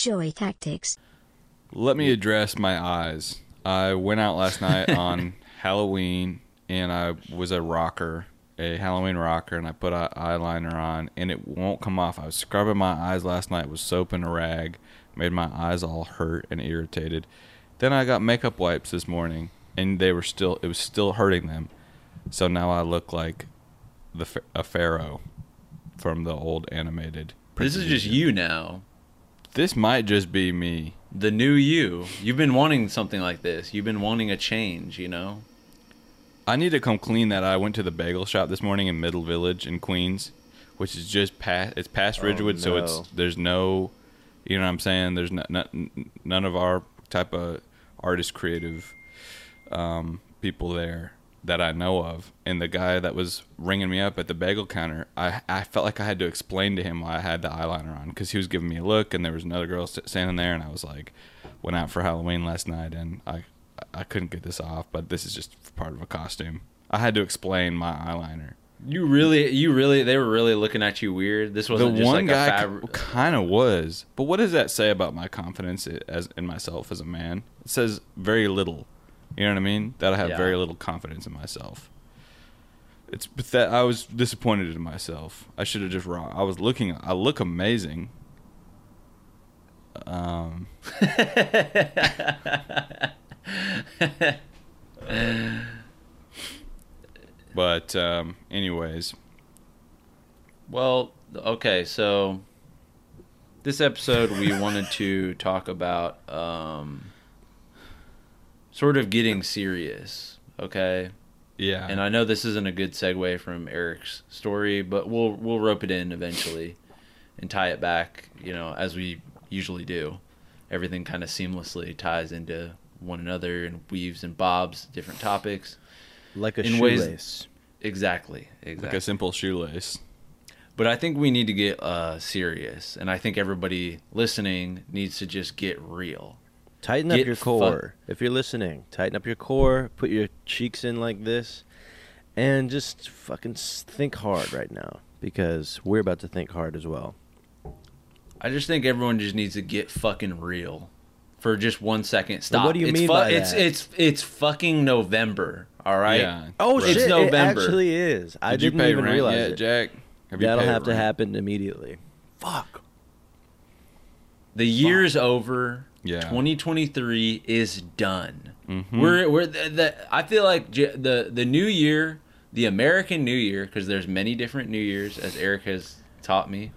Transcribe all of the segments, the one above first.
Joy Tactics. Let me address my eyes. I went out last night on Halloween and I was a rocker, a Halloween rocker, and I put eye- eyeliner on and it won't come off. I was scrubbing my eyes last night with soap and a rag, made my eyes all hurt and irritated. Then I got makeup wipes this morning and they were still, it was still hurting them. So now I look like the a pharaoh from the old animated. This is just you now. This might just be me. The new you. You've been wanting something like this. You've been wanting a change, you know? I need to come clean that. I went to the bagel shop this morning in Middle Village in Queens, which is just past. It's past Oh, Ridgewood, so it's there's no, you know what I'm saying. There's not, not none of our type of artist creative um, people there that I know of. And the guy that was ringing me up at the bagel counter, I I felt like I had to explain to him why I had the eyeliner on because he was giving me a look, and there was another girl standing there, and I was like, went out for Halloween last night, and I I couldn't get this off, but this is just part of a costume. I had to explain my eyeliner. You really, you really, they were really looking at you weird. This The wasn't just one like a guy fab- kind of was, but what does that say about my confidence as in myself as a man? It says very little. You know what I mean? That I have Yeah. very little confidence in myself. It's that I was disappointed in myself. I should have just raw. I was looking. I look amazing. Um, but um, anyways, Well, okay, so this episode we wanted to talk about um, sort of getting serious, okay? yeah, And I know this isn't a good segue from Eric's story, but we'll we'll rope it in eventually and tie it back, you know, as we usually do. Everything kind of seamlessly ties into one another and weaves and bobs different topics. Like a In ways- shoelace. Exactly. Exactly like a simple shoelace. But I think we need to get uh, serious, and I think everybody listening needs to just get real. Tighten up Get your fu- core. if you're listening, tighten up your core, put your cheeks in like this, and just fucking think hard right now because we're about to think hard as well. I just think everyone just needs to get fucking real for just one second. Stop. what do you it's mean fu- by it's that? it's it's it's fucking November. All right. Yeah. Oh It's shit! November. It actually is. I Did didn't pay even rent realize yet, it. Jack? Have you That'll paid have to happen immediately. Fuck. The year's over. Yeah. 2023 is done. Mhm. We're we're the, the I feel like j- the the new year, the American New Year, because there's many different New Years, as Eric has taught me.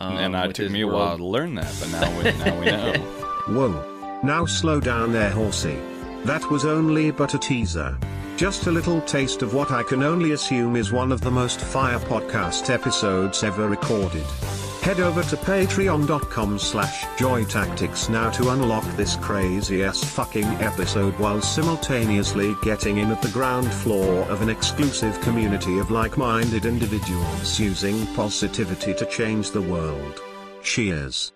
um, and it took me a world- while to learn that, but now we, now we know. Whoa. Now slow down there, horsey. That was only but a teaser. Just a little taste of what I can only assume is one of the most fire podcast episodes ever recorded. Head over to patreon.com slash joytactics now to unlock this crazy ass fucking episode while simultaneously getting in at the ground floor of an exclusive community of like-minded individuals using positivity to change the world. Cheers.